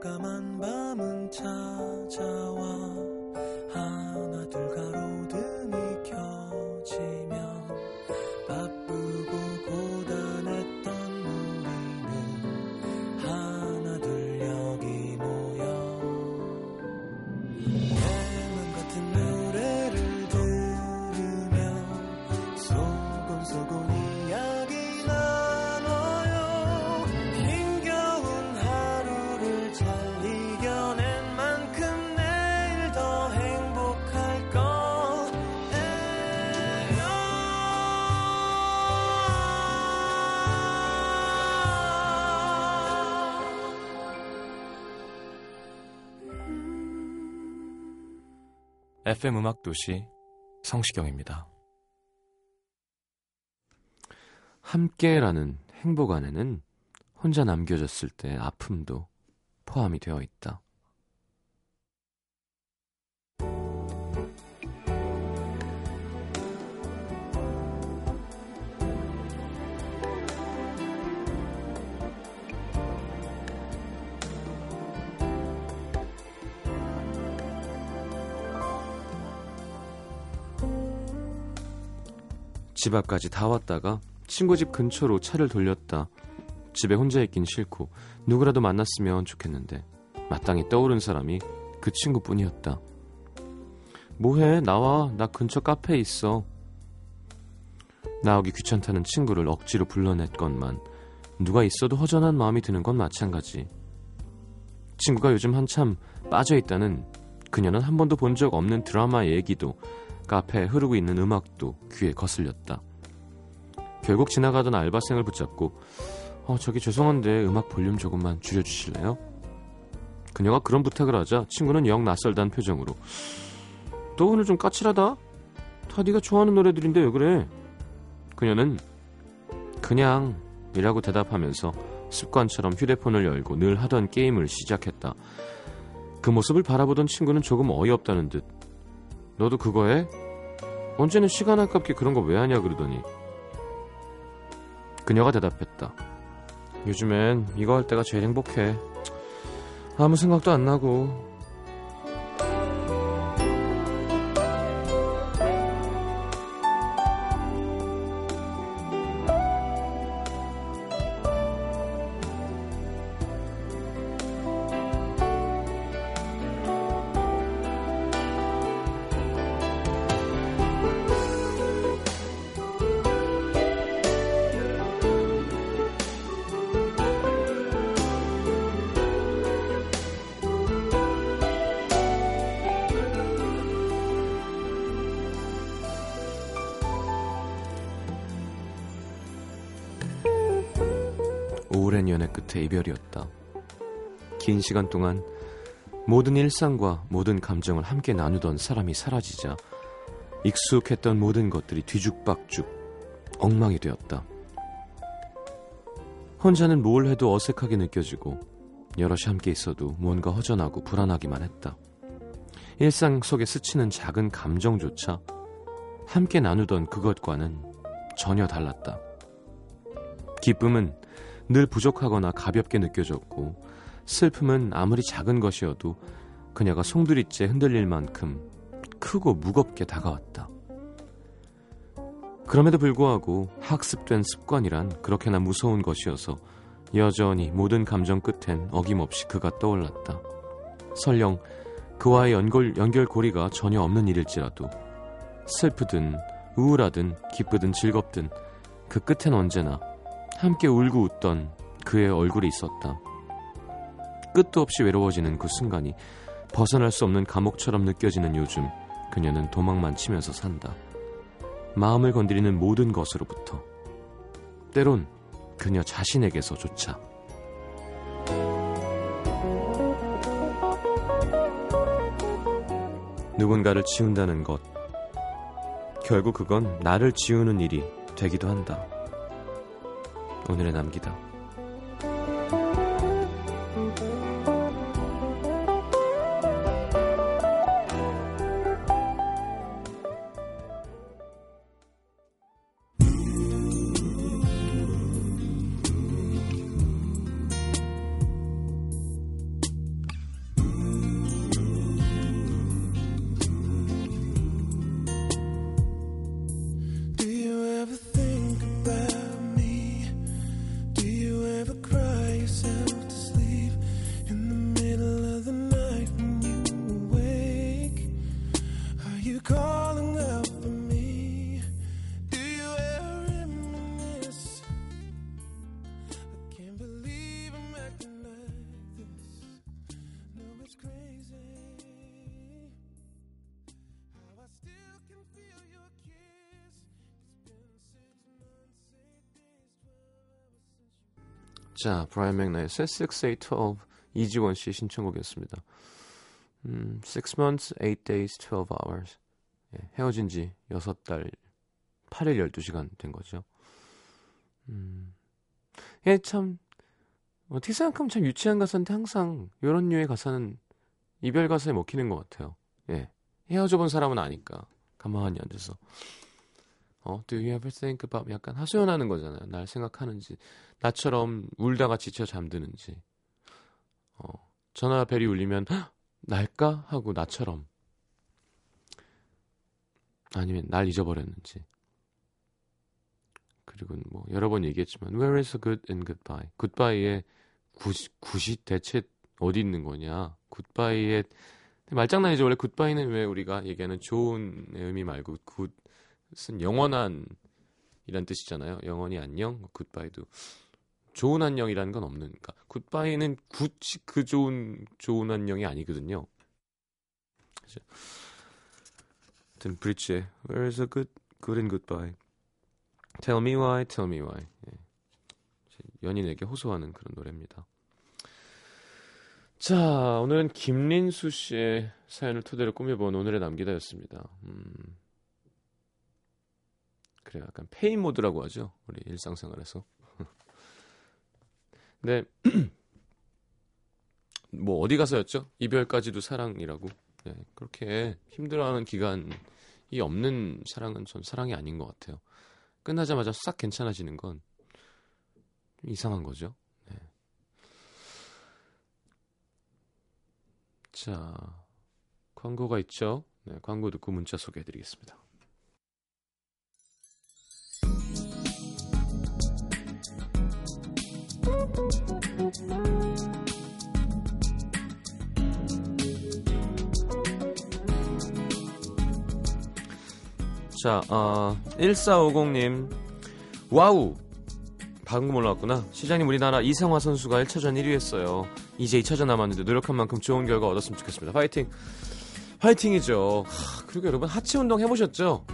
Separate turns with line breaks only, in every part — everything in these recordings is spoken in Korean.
깜깜한 밤은 찾아와
FM 음악 도시 성시경입니다. 함께라는 행복 안에는 혼자 남겨졌을 때 아픔도 포함이 되어 있다. 집 앞까지 다 왔다가 친구 집 근처로 차를 돌렸다. 집에 혼자 있긴 싫고 누구라도 만났으면 좋겠는데 마땅히 떠오른 사람이 그 친구뿐이었다. 뭐해? 나와. 나 근처 카페에 있어. 나오기 귀찮다는 친구를 억지로 불러냈건만 누가 있어도 허전한 마음이 드는 건 마찬가지. 친구가 요즘 한참 빠져 있다는 그녀는 한 번도 본 적 없는 드라마 얘기도 카페에 흐르고 있는 음악도 귀에 거슬렸다. 결국 지나가던 알바생을 붙잡고 어, 저기 죄송한데 음악 볼륨 조금만 줄여주실래요? 그녀가 그런 부탁을 하자 친구는 영 낯설다는 표정으로 너 오늘 좀 까칠하다? 다 네가 좋아하는 노래들인데 왜 그래? 그녀는 그냥 이라고 대답하면서 습관처럼 휴대폰을 열고 늘 하던 게임을 시작했다. 그 모습을 바라보던 친구는 조금 어이없다는 듯 너도 그거 해? 언제는 시간 아깝게 그런 거 왜 하냐 그러더니 그녀가 대답했다. 요즘엔 이거 할 때가 제일 행복해. 아무 생각도 안 나고. 끝에 이별이었다. 긴 시간 동안 모든 일상과 모든 감정을 함께 나누던 사람이 사라지자 익숙했던 모든 것들이 뒤죽박죽 엉망이 되었다. 혼자는 뭘 해도 어색하게 느껴지고 여럿이 함께 있어도 뭔가 허전하고 불안하기만 했다. 일상 속에 스치는 작은 감정조차 함께 나누던 그것과는 전혀 달랐다. 기쁨은 늘 부족하거나 가볍게 느껴졌고 슬픔은 아무리 작은 것이어도 그녀가 송두리째 흔들릴 만큼 크고 무겁게 다가왔다. 그럼에도 불구하고 학습된 습관이란 그렇게나 무서운 것이어서 여전히 모든 감정 끝엔 어김없이 그가 떠올랐다. 설령 그와의 연결, 연결고리가 전혀 없는 일일지라도 슬프든 우울하든 기쁘든 즐겁든 그 끝엔 언제나 함께 울고 웃던 그의 얼굴이 있었다. 끝도 없이 외로워지는 그 순간이 벗어날 수 없는 감옥처럼 느껴지는 요즘 그녀는 도망만 치면서 산다. 마음을 건드리는 모든 것으로부터 때론 그녀 자신에게서조차 누군가를 지운다는 것 결국 그건 나를 지우는 일이 되기도 한다. 오늘의 남기다. 자, 브라이언 맥나의 C6812 이지원 씨 신청곡이었습니다. 음, 6 months, 8 days, 12 hours. 예, 헤어진 지 6달, 8일 12시간 된 거죠. 음, 예, 참, 어떻게 생각하면 참 유치한 가사인데 항상 이런 류의 가사는 이별 가사에 먹히는 것 같아요. 예. 헤어져 본 사람은 아니까. 가만히 앉아서. 어, do you ever think about 약간 하소연하는 거잖아요. 날 생각하는지. 나처럼 울다가 지쳐 잠드는지. 어, 전화벨이 울리면 날까 하고 나처럼 아니면 날 잊어버렸는지. 그리고 뭐 여러 번 얘기했지만 where is good and goodbye? 굿바이의 굿이, 굿이 대체 어디 있는 거냐? 굿바이의 말장난이죠. 원래 굿바이는 왜 우리가 얘기하는 좋은 의미 말고 굿은 영원한 이란 뜻이잖아요. 영원히 안녕. 굿바이도 좋은 안녕이라는 건 없는. 그러니까 굿바이는 굿이 그 좋은 좋은 안녕이 아니거든요. 그죠? 하여튼 브리츠의 Where's a good good and goodbye? Tell me why, tell me why. 예. 연인에게 호소하는 그런 노래입니다. 자, 오늘은 김린수 씨의 사연을 토대로 꾸며본 오늘의 남기다였습니다. 음, 그래요. 약간 폐인 모드라고 하죠. 우리 일상생활에서. 네. 뭐 어디 가서였죠? 이별까지도 사랑이라고. 네, 그렇게 힘들어하는 기간이 없는 사랑은 전 사랑이 아닌 것 같아요. 끝나자마자 싹 괜찮아지는 건 이상한 거죠. 네. 자, 광고가 있죠. 네, 광고 듣고 문자 소개해드리겠습니다. 자, 어, 1450님. 와우! 방금 올라왔구나. 시장님 우리나라 이상화 선수가 1차전 1위 했어요. 이제 2차전 남았는데 노력한 만큼 좋은 결과 얻었으면 좋겠습니다. 파이팅! 파이팅이죠. 하, 그리고 여러분 하체 운동 해보셨죠?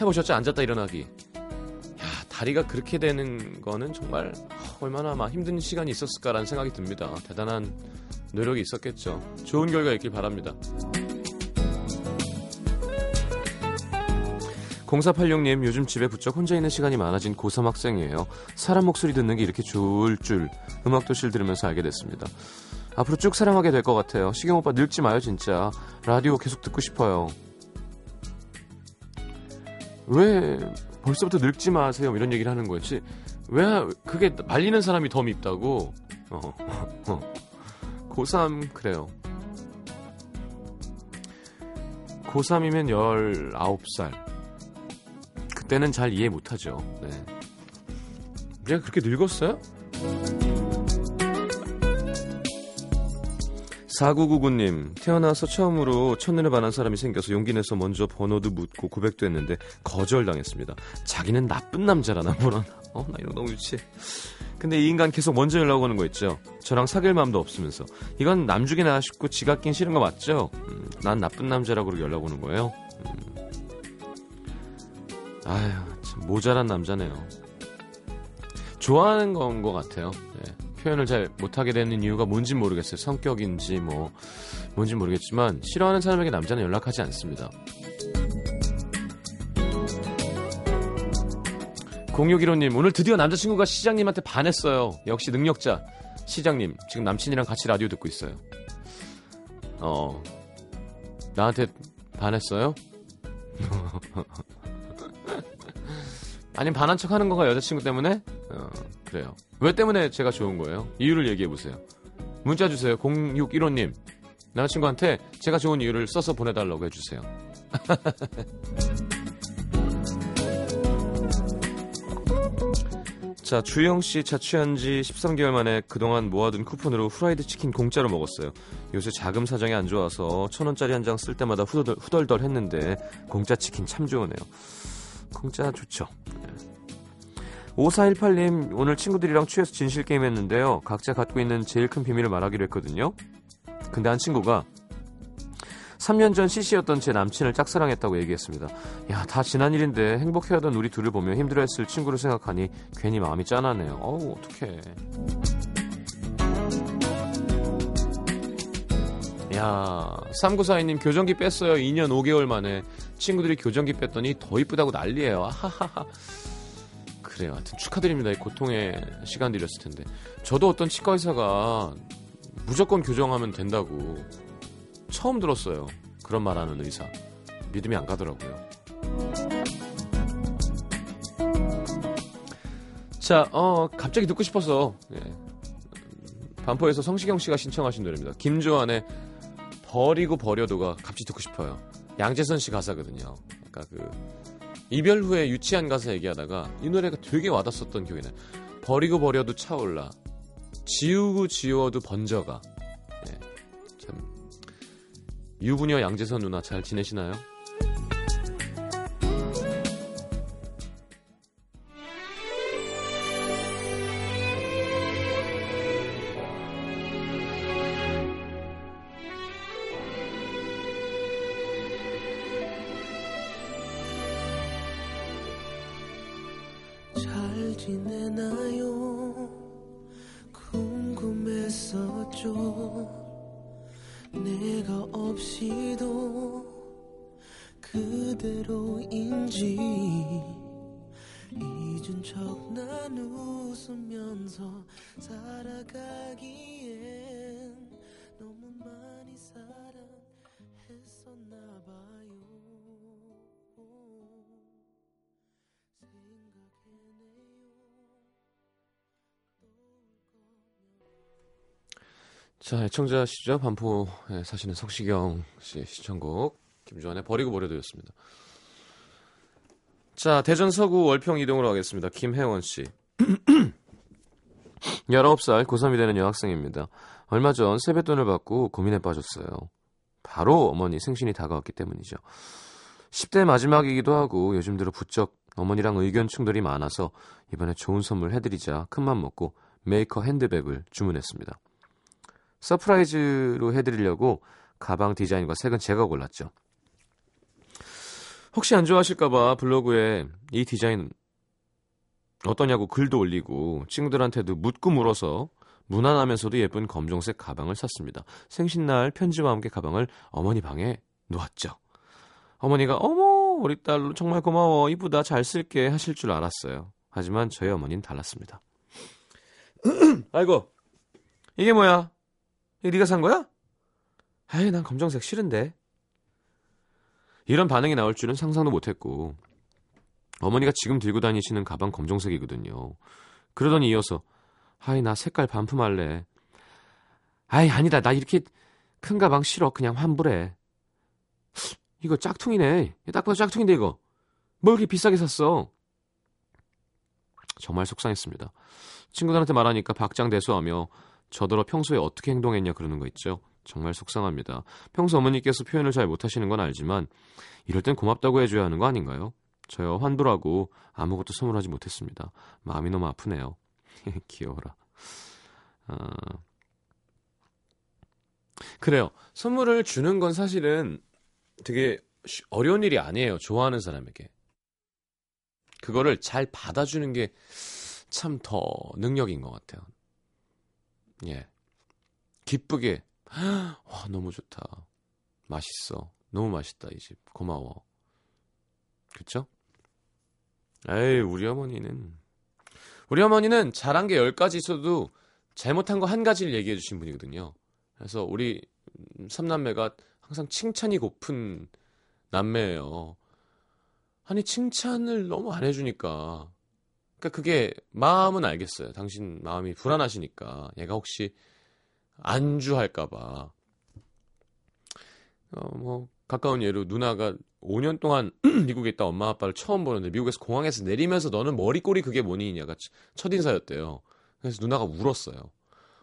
해보셨죠? 앉았다 일어나기. 야, 다리가 그렇게 되는 거는 정말 얼마나 막 힘든 시간이 있었을까라는 생각이 듭니다. 대단한 노력이 있었겠죠. 좋은 결과 있길 바랍니다. 0486님 요즘 집에 부쩍 혼자 있는 시간이 많아진 고3 학생이에요. 사람 목소리 듣는 게 이렇게 좋을 줄 음악도시를 들으면서 알게 됐습니다. 앞으로 쭉 사랑하게 될 것 같아요. 시경 오빠 늙지 마요 진짜. 라디오 계속 듣고 싶어요. 왜 벌써부터 늙지 마세요 이런 얘기를 하는 거지? 왜 그게 말리는 사람이 더 밉다고? 어, 어. 고3 그래요. 고3이면 19살. 그때는 잘 이해 못하죠. 네. 내가 그렇게 늙었어요? 4999님, 태어나서 처음으로 첫눈에 반한 사람이 생겨서 용기 내서 먼저 번호도 묻고 고백도 했는데 거절당했습니다. 자기는 나쁜 남자라나 뭐라. 어, 나 이런 거 너무 유치해. 근데 이 인간 계속 먼저 연락 오는 거 있죠? 저랑 사귈 마음도 없으면서. 이건 남주기나 싶고 지가 낀 싫은 거 맞죠? 음, 난 나쁜 남자라고 연락 오는 거예요. 음. 아휴, 참 모자란 남자네요. 좋아하는 건 것 같아요. 네. 표현을 잘 못하게 되는 이유가 뭔지 모르겠어요. 성격인지 뭐 뭔지 모르겠지만 싫어하는 사람에게 남자는 연락하지 않습니다. 0615님 오늘 드디어 남자친구가 시장님한테 반했어요. 역시 능력자. 시장님 지금 남친이랑 같이 라디오 듣고 있어요. 어 나한테 반했어요? 아니면 반한 척 하는 건가 여자친구 때문에? 어, 그래요. 왜 때문에 제가 좋은 거예요? 이유를 얘기해 보세요. 문자 주세요. 0615님. 남자친구한테 제가 좋은 이유를 써서 보내달라고 해주세요. 자, 주영 씨 자취한 지 13개월 만에 그동안 모아둔 쿠폰으로 후라이드 치킨 공짜로 먹었어요. 요새 자금 사정이 안 좋아서 천 원짜리 한 장 쓸 때마다 후덜덜, 후덜덜 했는데 공짜 치킨 참 좋으네요. 공짜 좋죠. 5418님, 오늘 친구들이랑 취해서 진실 게임 했는데요. 각자 갖고 있는 제일 큰 비밀을 말하기로 했거든요. 근데 한 친구가 3년 전 CC였던 제 남친을 짝사랑했다고 얘기했습니다. 야, 다 지난 일인데 행복해하던 우리 둘을 보며 힘들어했을 친구를 생각하니 괜히 마음이 짠하네요. 어우, 어떡해. 야, 3942님 교정기 뺐어요. 2년 5개월 만에. 친구들이 교정기 뺐더니 더 이쁘다고 난리예요. 하하하. 그래요. 하여튼 축하드립니다. 이 고통의 시간들이었을 텐데. 저도 어떤 치과 의사가 무조건 교정하면 된다고 처음 들었어요. 그런 말하는 의사. 믿음이 안 가더라고요. 자, 어, 갑자기 듣고 싶어서, 예. 반포에서 성시경 씨가 신청하신 노래입니다. 김조한의 버리고 버려도가 갑자기 듣고 싶어요. 양재선 씨 가사거든요. 그러니까 그 이별 후에 유치한 가사 얘기하다가 이 노래가 되게 와닿았었던 기억이 나요. 버리고 버려도 차올라. 지우고 지워도 번져가. 예, 참 유부녀 양재선 누나 잘 지내시나요? 자, 애청자시죠? 반포에 사시는 석시경 씨의 시청곡 김주환의 버리고 버려도였습니다. 자, 대전 서구 월평 이동으로 가겠습니다. 김혜원 씨. 19살 고3이 되는 여학생입니다. 얼마 전 세뱃돈을 받고 고민에 빠졌어요. 바로 어머니 생신이 다가왔기 때문이죠. 10대 마지막이기도 하고 요즘 들어 부쩍 어머니랑 의견 충돌이 많아서 이번에 좋은 선물 해드리자 큰맘 먹고 메이커 핸드백을 주문했습니다. surprise로 해드리려고 가방 디자인과 색은 제가 골랐죠. 혹시 안 좋아하실까봐 블로그에 이 디자인 어떠냐고 글도 올리고 친구들한테도 묻고 물어서 무난하면서도 예쁜 검정색 가방을 샀습니다. 생신날 편지와 함께 가방을 어머니 방에 놓았죠. 어머니가 어머 우리 딸 정말 고마워 이쁘다 잘 쓸게 하실 줄 알았어요. 하지만 저희 어머니는 달랐습니다. 아이고 이게 뭐야? 네가 산 거야? 에이 난 검정색 싫은데. 이런 반응이 나올 줄은 상상도 못했고 어머니가 지금 들고 다니시는 가방 검정색이거든요. 그러더니 이어서 아이 나 색깔 반품할래. 아이 아니다 나 이렇게 큰 가방 싫어 그냥 환불해. 이거 짝퉁이네. 딱 봐도 짝퉁인데 이거. 뭘 이렇게 비싸게 샀어? 정말 속상했습니다. 친구들한테 말하니까 박장대소하며 저더러 평소에 어떻게 행동했냐 그러는 거 있죠. 정말 속상합니다. 평소 어머니께서 표현을 잘 못하시는 건 알지만 이럴 땐 고맙다고 해줘야 하는 거 아닌가요? 저요 환불하고 아무것도 선물하지 못했습니다. 마음이 너무 아프네요. 귀여워라. 아... 그래요. 선물을 주는 건 사실은 되게 어려운 일이 아니에요. 좋아하는 사람에게. 그거를 잘 받아주는 게 참 더 능력인 것 같아요. 예. 기쁘게, 와, 너무 좋다. 맛있어. 너무 맛있다, 이 집. 고마워. 그쵸? 에이, 우리 어머니는. 우리 어머니는 잘한 게 10가지 있어도 잘못한 거 한 가지를 얘기해 주신 분이거든요. 그래서 우리 삼남매가 항상 칭찬이 고픈 남매예요. 아니 칭찬을 너무 안 해주니까 그러니까 그게 마음은 알겠어요. 당신 마음이 불안하시니까 얘가 혹시 안주할까봐 어, 뭐 가까운 예로 누나가 5년 동안 미국에 있다 엄마 아빠를 처음 보는데 미국에서 공항에서 내리면서 너는 머리꼬리 그게 뭐니냐가 첫 인사였대요. 그래서 누나가 울었어요.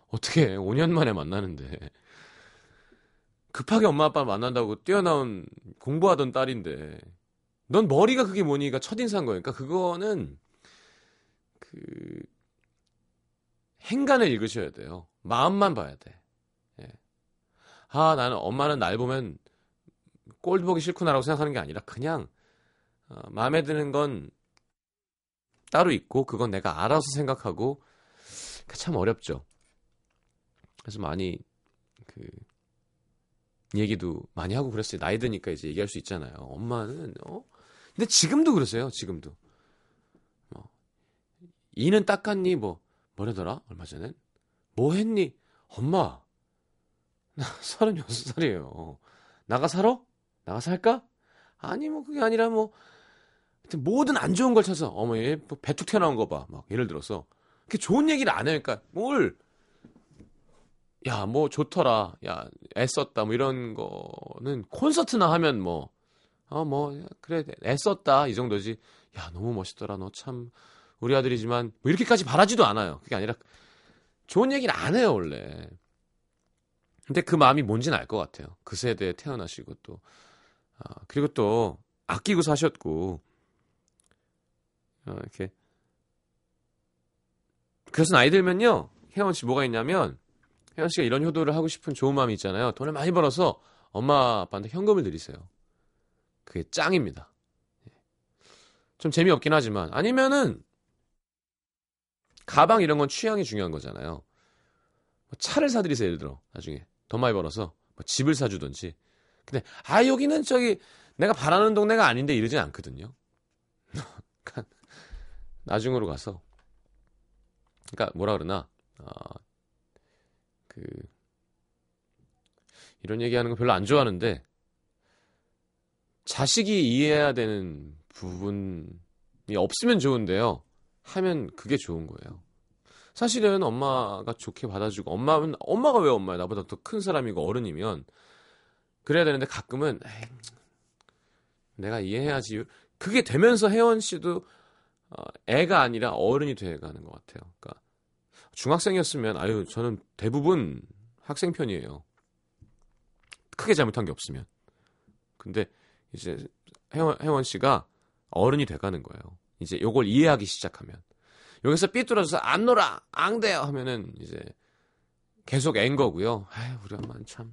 어떻게 5년 만에 만나는데 급하게 엄마 아빠 만난다고 뛰어나온 공부하던 딸인데 넌 머리가 그게 뭐니가 첫 인사인 거예요. 그러니까 그거는 그 행간을 읽으셔야 돼요. 마음만 봐야 돼. 예. 아 나는 엄마는 날 보면 꼴 보기 싫구나라고 생각하는 게 아니라 그냥 어, 마음에 드는 건 따로 있고 그건 내가 알아서 생각하고 참 어렵죠. 그래서 많이 그 얘기도 많이 하고 그랬어요. 나이 드니까 이제 얘기할 수 있잖아요. 엄마는 어? 근데 지금도 그러세요. 지금도. 뭐 이는 닦았니 뭐 뭐래더라? 얼마 전엔 뭐 했니? 엄마 나 36살이에요. 나가 살아? 나가 살까? 아니 뭐 그게 아니라 뭐 모든 안 좋은 걸 찾아서 어머 얘뭐 배툭 튀어나온 거 봐. 막 예를 들어서 그 좋은 얘기를 안 하니까 뭘 야, 뭐 좋더라. 야, 애썼다. 뭐 이런 거는 콘서트나 하면 뭐 어, 뭐 그래 애썼다. 이 정도지. 야, 너무 멋있더라. 너 참 우리 아들이지만 뭐 이렇게까지 바라지도 않아요. 그게 아니라 좋은 얘기를 안 해요, 원래. 근데 그 마음이 뭔지는 알 것 같아요. 그 세대에 태어나시고 또 아, 그리고 또 아끼고 사셨고 어, 이렇게 그래서 나이 들면요. 혜원 씨 뭐가 있냐면 혜원 씨가 이런 효도를 하고 싶은 좋은 마음이 있잖아요. 돈을 많이 벌어서 엄마 아빠한테 현금을 드리세요. 그게 짱입니다. 예. 좀 재미없긴 하지만 아니면은 가방 이런 건 취향이 중요한 거잖아요. 뭐 차를 사드리세요. 예를 들어 나중에 더 많이 벌어서 뭐 집을 사주든지. 근데 아 여기는 저기 내가 바라는 동네가 아닌데 이러진 않거든요. 그러니까 나중으로 가서 그러니까 뭐라 그러나 어, 그 이런 얘기하는 거 별로 안 좋아하는데 자식이 이해해야 되는 부분이 없으면 좋은데요. 하면 그게 좋은 거예요. 사실은 엄마가 좋게 받아주고 엄마는 엄마가 왜 엄마야 나보다 더 큰 사람이고 어른이면 그래야 되는데 가끔은 에이, 내가 이해해야지 그게 되면서 혜원 씨도 어, 애가 아니라 어른이 돼가는 것 같아요. 그러니까 중학생이었으면 아유 저는 대부분 학생 편이에요. 크게 잘못한 게 없으면. 근데 이제 혜원, 혜원 씨가 어른이 돼가는 거예요. 이제 요걸 이해하기 시작하면 여기서 삐뚤어져서 안 놀아 안 돼요 하면은 이제 계속 앤 거고요. 아유 우리 엄마는 참,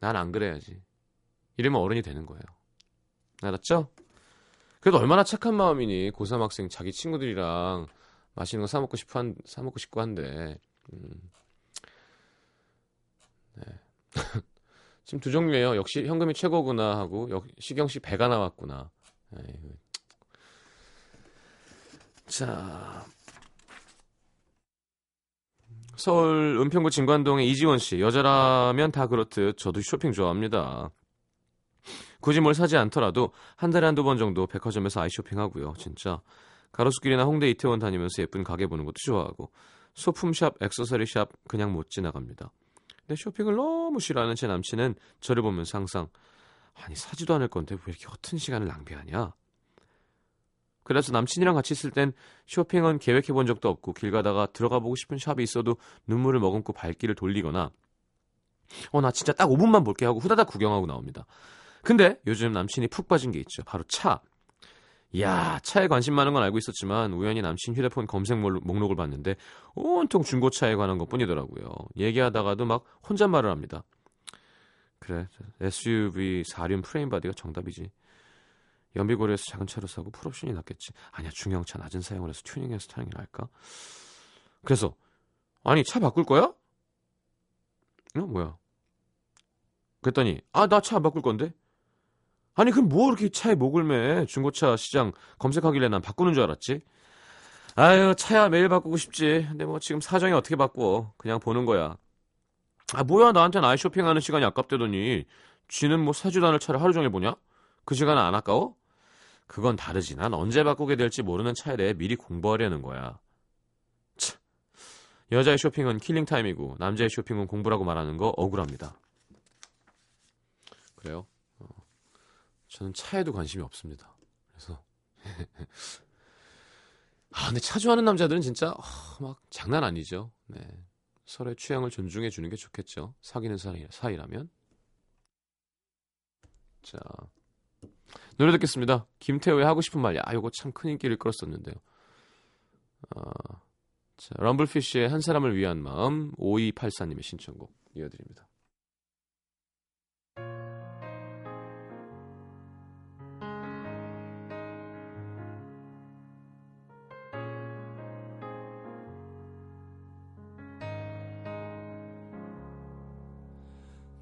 난 안 그래야지. 이러면 어른이 되는 거예요. 알았죠? 그래도 얼마나 착한 마음이니 고3 학생 자기 친구들이랑 맛있는 거 사 먹고 싶어 한, 사 먹고 싶고 한데. 음. 네. 지금 두 종류예요. 역시 현금이 최고구나 하고 역, 시경 씨 배가 나왔구나. 에이. 자. 서울 은평구 진관동의 이지원 씨. 여자라면 다 그렇듯 저도 쇼핑 좋아합니다. 굳이 뭘 사지 않더라도 한 달에 한두 번 정도 백화점에서 아이쇼핑 하고요. 진짜 가로수길이나 홍대 이태원 다니면서 예쁜 가게 보는 것도 좋아하고 소품샵, 액세서리샵 그냥 못 지나갑니다. 근데 쇼핑을 너무 싫어하는 제 남친은 저를 보면서 항상 아니 사지도 않을 건데 왜 이렇게 허튼 시간을 낭비하냐. 그래서 남친이랑 같이 있을 땐 쇼핑은 계획해 본 적도 없고 길 가다가 들어가 보고 싶은 샵이 있어도 눈물을 머금고 발길을 돌리거나 어 나 진짜 딱 5분만 볼게 하고 후다닥 구경하고 나옵니다. 근데 요즘 남친이 푹 빠진 게 있죠. 바로 차. 이야, 차에 관심 많은 건 알고 있었지만 우연히 남친 휴대폰 검색 목록을 봤는데 온통 중고차에 관한 것 뿐이더라고요. 얘기하다가도 막 혼잣말을 합니다. 그래, SUV 4륜 프레임 바디가 정답이지. 연비 고려해서 작은 차로 사고 풀옵션이 낫겠지. 아니야, 중형차 낮은 사양을 사서 튜닝해서 타는 게 나을까? 그래서 아니, 차 바꿀 거야? 어, 뭐야? 그랬더니 아, 나 차 안 바꿀 건데. 아니 그럼 뭐 이렇게 차에 목을 매 중고차 시장 검색하길래 난 바꾸는 줄 알았지 아유 차야 매일 바꾸고 싶지 근데 뭐 지금 사정이 어떻게 바꿔 그냥 보는 거야 아 뭐야 나한테는 아이 쇼핑하는 시간이 아깝대더니 쥐는 뭐 사지도 않을 차를 하루 종일 보냐 그 시간은 안 아까워? 그건 다르지 난 언제 바꾸게 될지 모르는 차에 대해 미리 공부하려는 거야 참 여자의 쇼핑은 킬링타임이고 남자의 쇼핑은 공부라고 말하는 거 억울합니다 그래요? 저는 차에도 관심이 없습니다. 그래서 아 근데 차 좋아하는 남자들은 진짜 어, 막 장난 아니죠. 네. 서로의 취향을 존중해 주는 게 좋겠죠. 사귀는 사이, 사이라면. 자 노래 듣겠습니다. 김태우의 하고 싶은 말. 야, 이거 참 큰 인기를 끌었었는데요. 아, 자, 럼블피쉬의 한 사람을 위한 마음 5284님의 신청곡 이어드립니다.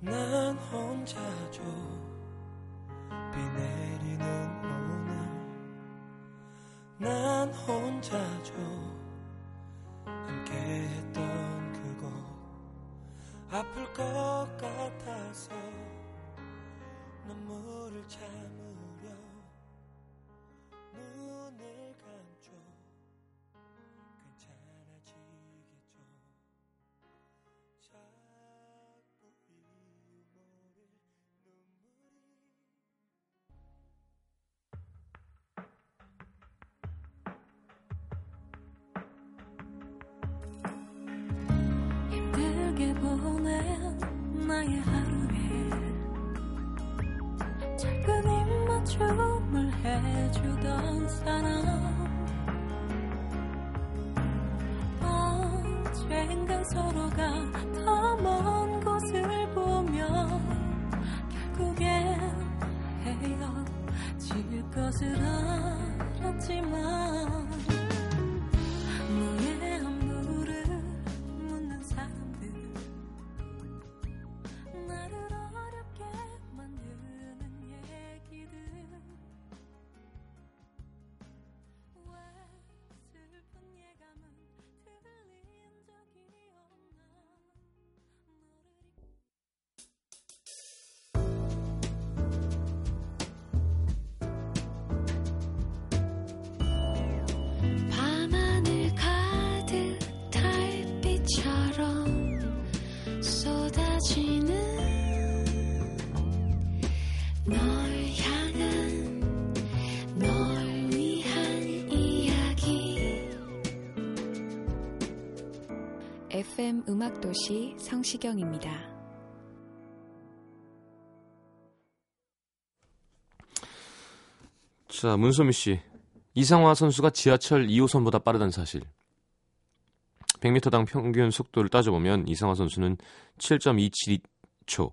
난 혼자죠 것 같아서 눈물을 참으
보낸 나의 하루에 작은 입맞춤을 해주던 사람. 언젠간 서로가 더 먼 곳을 보며 결국엔 헤어질 것을 알았지만
음악도시 성시경입니다.
자, 문소미 씨. 이상화 선수가 지하철 2호선보다 빠르다는 사실. 100m당 평균 속도를 따져보면 이상화 선수는 7.27초,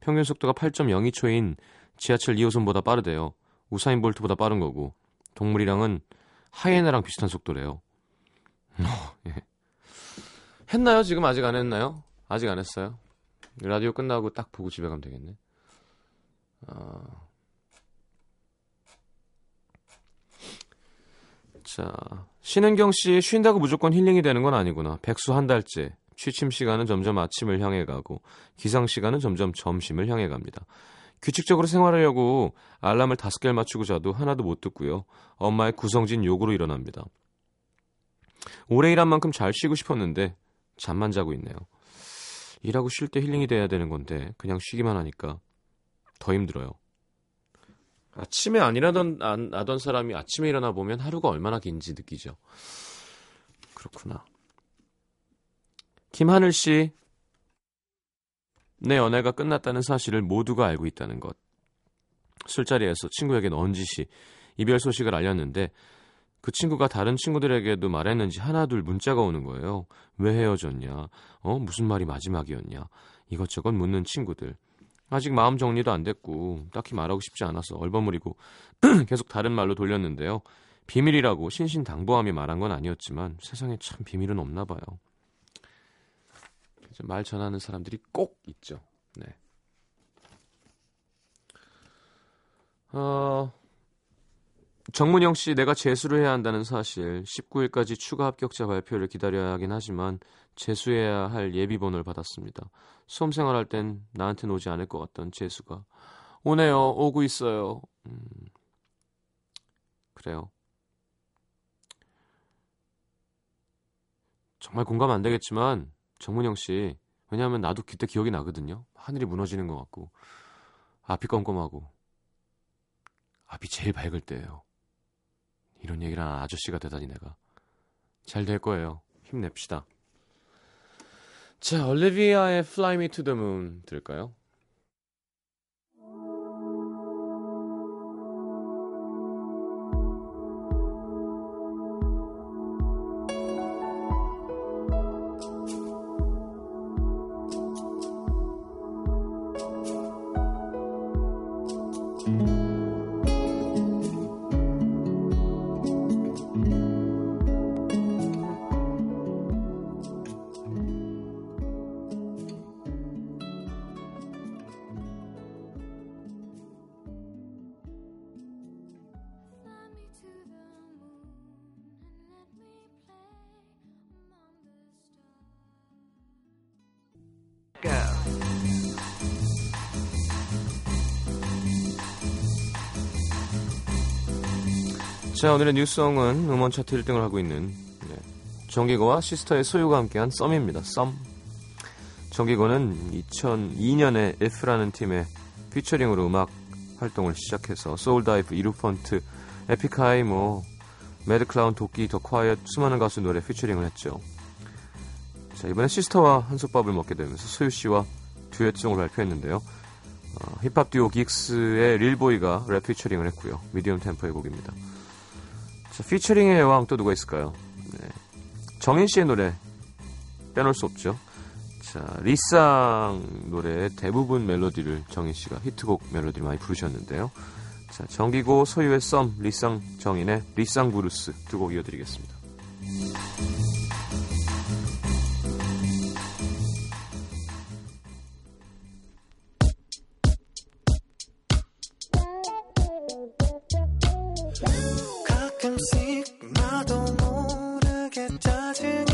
평균 속도가 8.02초인 지하철 2호선보다 빠르대요. 우사인 볼트보다 빠른 거고, 동물이랑은 하이에나랑 비슷한 속도래요. 어, 예. 했나요? 지금 아직 안 했나요? 아직 안 했어요. 라디오 끝나고 딱 보고 집에 가면 되겠네. 어... 자, 신은경 씨 쉰다고 무조건 힐링이 되는 건 아니구나. 백수 한 달째. 취침 시간은 점점 아침을 향해 가고 기상 시간은 점점 점심을 향해 갑니다. 규칙적으로 생활하려고 알람을 다섯 개를 맞추고 자도 하나도 못 듣고요. 엄마의 구성진 욕으로 일어납니다. 오래 일한 만큼 잘 쉬고 싶었는데 잠만 자고 있네요. 일하고 쉴 때 힐링이 돼야 되는 건데 그냥 쉬기만 하니까 더 힘들어요. 아침에 안 일하던 안 하던 사람이 아침에 일어나 보면 하루가 얼마나 긴지 느끼죠. 그렇구나. 김하늘 씨, 내 연애가 끝났다는 사실을 모두가 알고 있다는 것. 술자리에서 친구에게 넌지시 이별 소식을 알렸는데 그 친구가 다른 친구들에게도 말했는지 하나둘 문자가 오는 거예요. 왜 헤어졌냐? 어 무슨 말이 마지막이었냐? 이것저것 묻는 친구들. 아직 마음 정리도 안 됐고 딱히 말하고 싶지 않아서 얼버무리고 계속 다른 말로 돌렸는데요. 비밀이라고 신신당부하며 말한 건 아니었지만 세상에 참 비밀은 없나 봐요. 말 전하는 사람들이 꼭 있죠. 네. 어, 정문영 씨, 내가 재수를 해야 한다는 사실. 19일까지 추가 합격자 발표를 기다려야 하긴 하지만 재수해야 할 예비번호를 받았습니다. 수험 생활할 땐 나한테는 오지 않을 것 같던 재수가 오네요. 오고 있어요. 음, 그래요. 정말 공감 안 되겠지만 정문영 씨, 왜냐하면 나도 그때 기억이 나거든요. 하늘이 무너지는 것 같고 앞이 껌껌하고 앞이 제일 밝을 때예요. 이런 얘기를 하는 아저씨가 되다니 내가 잘 될 거예요. 힘냅시다. 자, 올리비아의 Fly Me to the Moon 들을까요? 자, 오늘의 뉴스송은 음원 차트 1등을 하고 있는 네. 정기고와 씨스타의 소유가 함께한 썸입니다. 썸. 정기고는 2002년에 F라는 팀의 피처링으로 음악 활동을 시작해서 소울다이브, 이루펀트, 에픽하이, 뭐 매드클라운, 도끼, 더 콰이엇 수많은 가수 노래 피처링을 했죠. 자, 이번에 씨스타와 한솥밥을 먹게 되면서 소유 씨와 듀엣송을 발표했는데요. 어, 힙합 듀오 긱스의 릴보이가 랩 피처링을 했고요. medium 템포의 곡입니다. 자, 피처링의 여왕 또 누가 있을까요? 네. 정인 씨의 노래 빼놓을 수 없죠. 자, 리쌍 노래의 대부분 멜로디를 정인 씨가 히트곡 멜로디를 많이 부르셨는데요. 자, 정기고 소유의 썸, 리쌍 정인의 리쌍 브루스 두 곡 이어드리겠습니다.
모르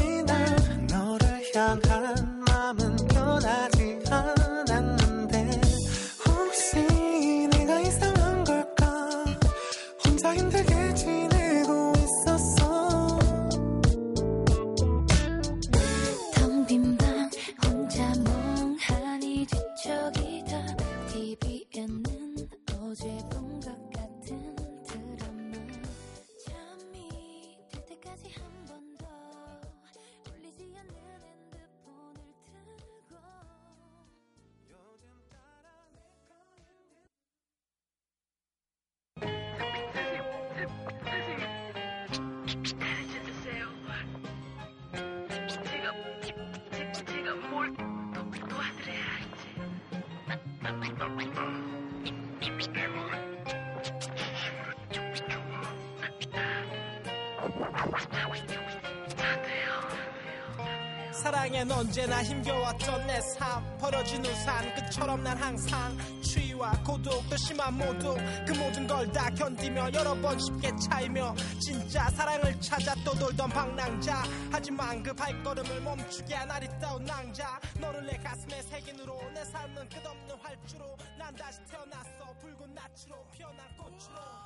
사랑엔 언제나 힘겨웠던 내삶 버려진 우산 끝처럼 난 항상 추위와 고독 더 심한 모두 그 모든 걸 다 견디며 여러 번 쉽게 차이며 진짜 사랑을 찾아 떠돌던 방랑자. 하지만 그 발걸음을 멈추게 한 아리따운 낭자. 너를 내 가슴에 새긴으로 내 삶은 끝없는 활주로 난 다시 태어났어. 붉은 낯으로 피어난 꽃으로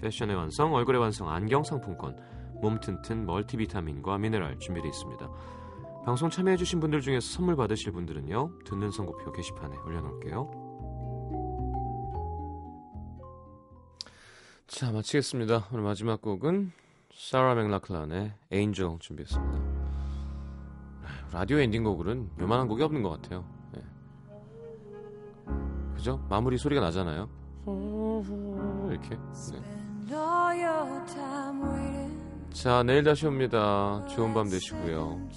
패션의 완성, 얼굴의 완성, 안경 상품권, 몸 튼튼 멀티비타민과 미네랄 준비되어 있습니다. 방송 참여해주신 분들 중에서 선물 받으실 분들은요, 듣는 선곡표 게시판에 올려놓을게요. 자, 마치겠습니다. 오늘 마지막 곡은 사라 맥라클란의 에인저 준비했습니다. 라디오 엔딩 곡은 요만한 곡이 없는 것 같아요. 네. 그죠? 마무리 소리가 나잖아요. 이렇게. 네. 자, 내일 다시 옵니다. 좋은 밤 되시고요.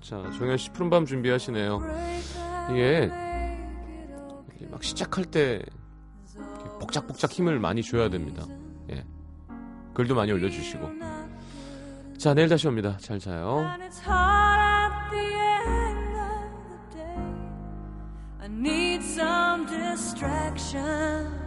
자, 종현 씨 푸른 밤 준비하시네요. 이게 막 시작할 때 복작복작 힘을 많이 줘야 됩니다. 예. 글도 많이 올려주시고. 자, 내일 다시 옵니다. 잘 자요.
Distraction.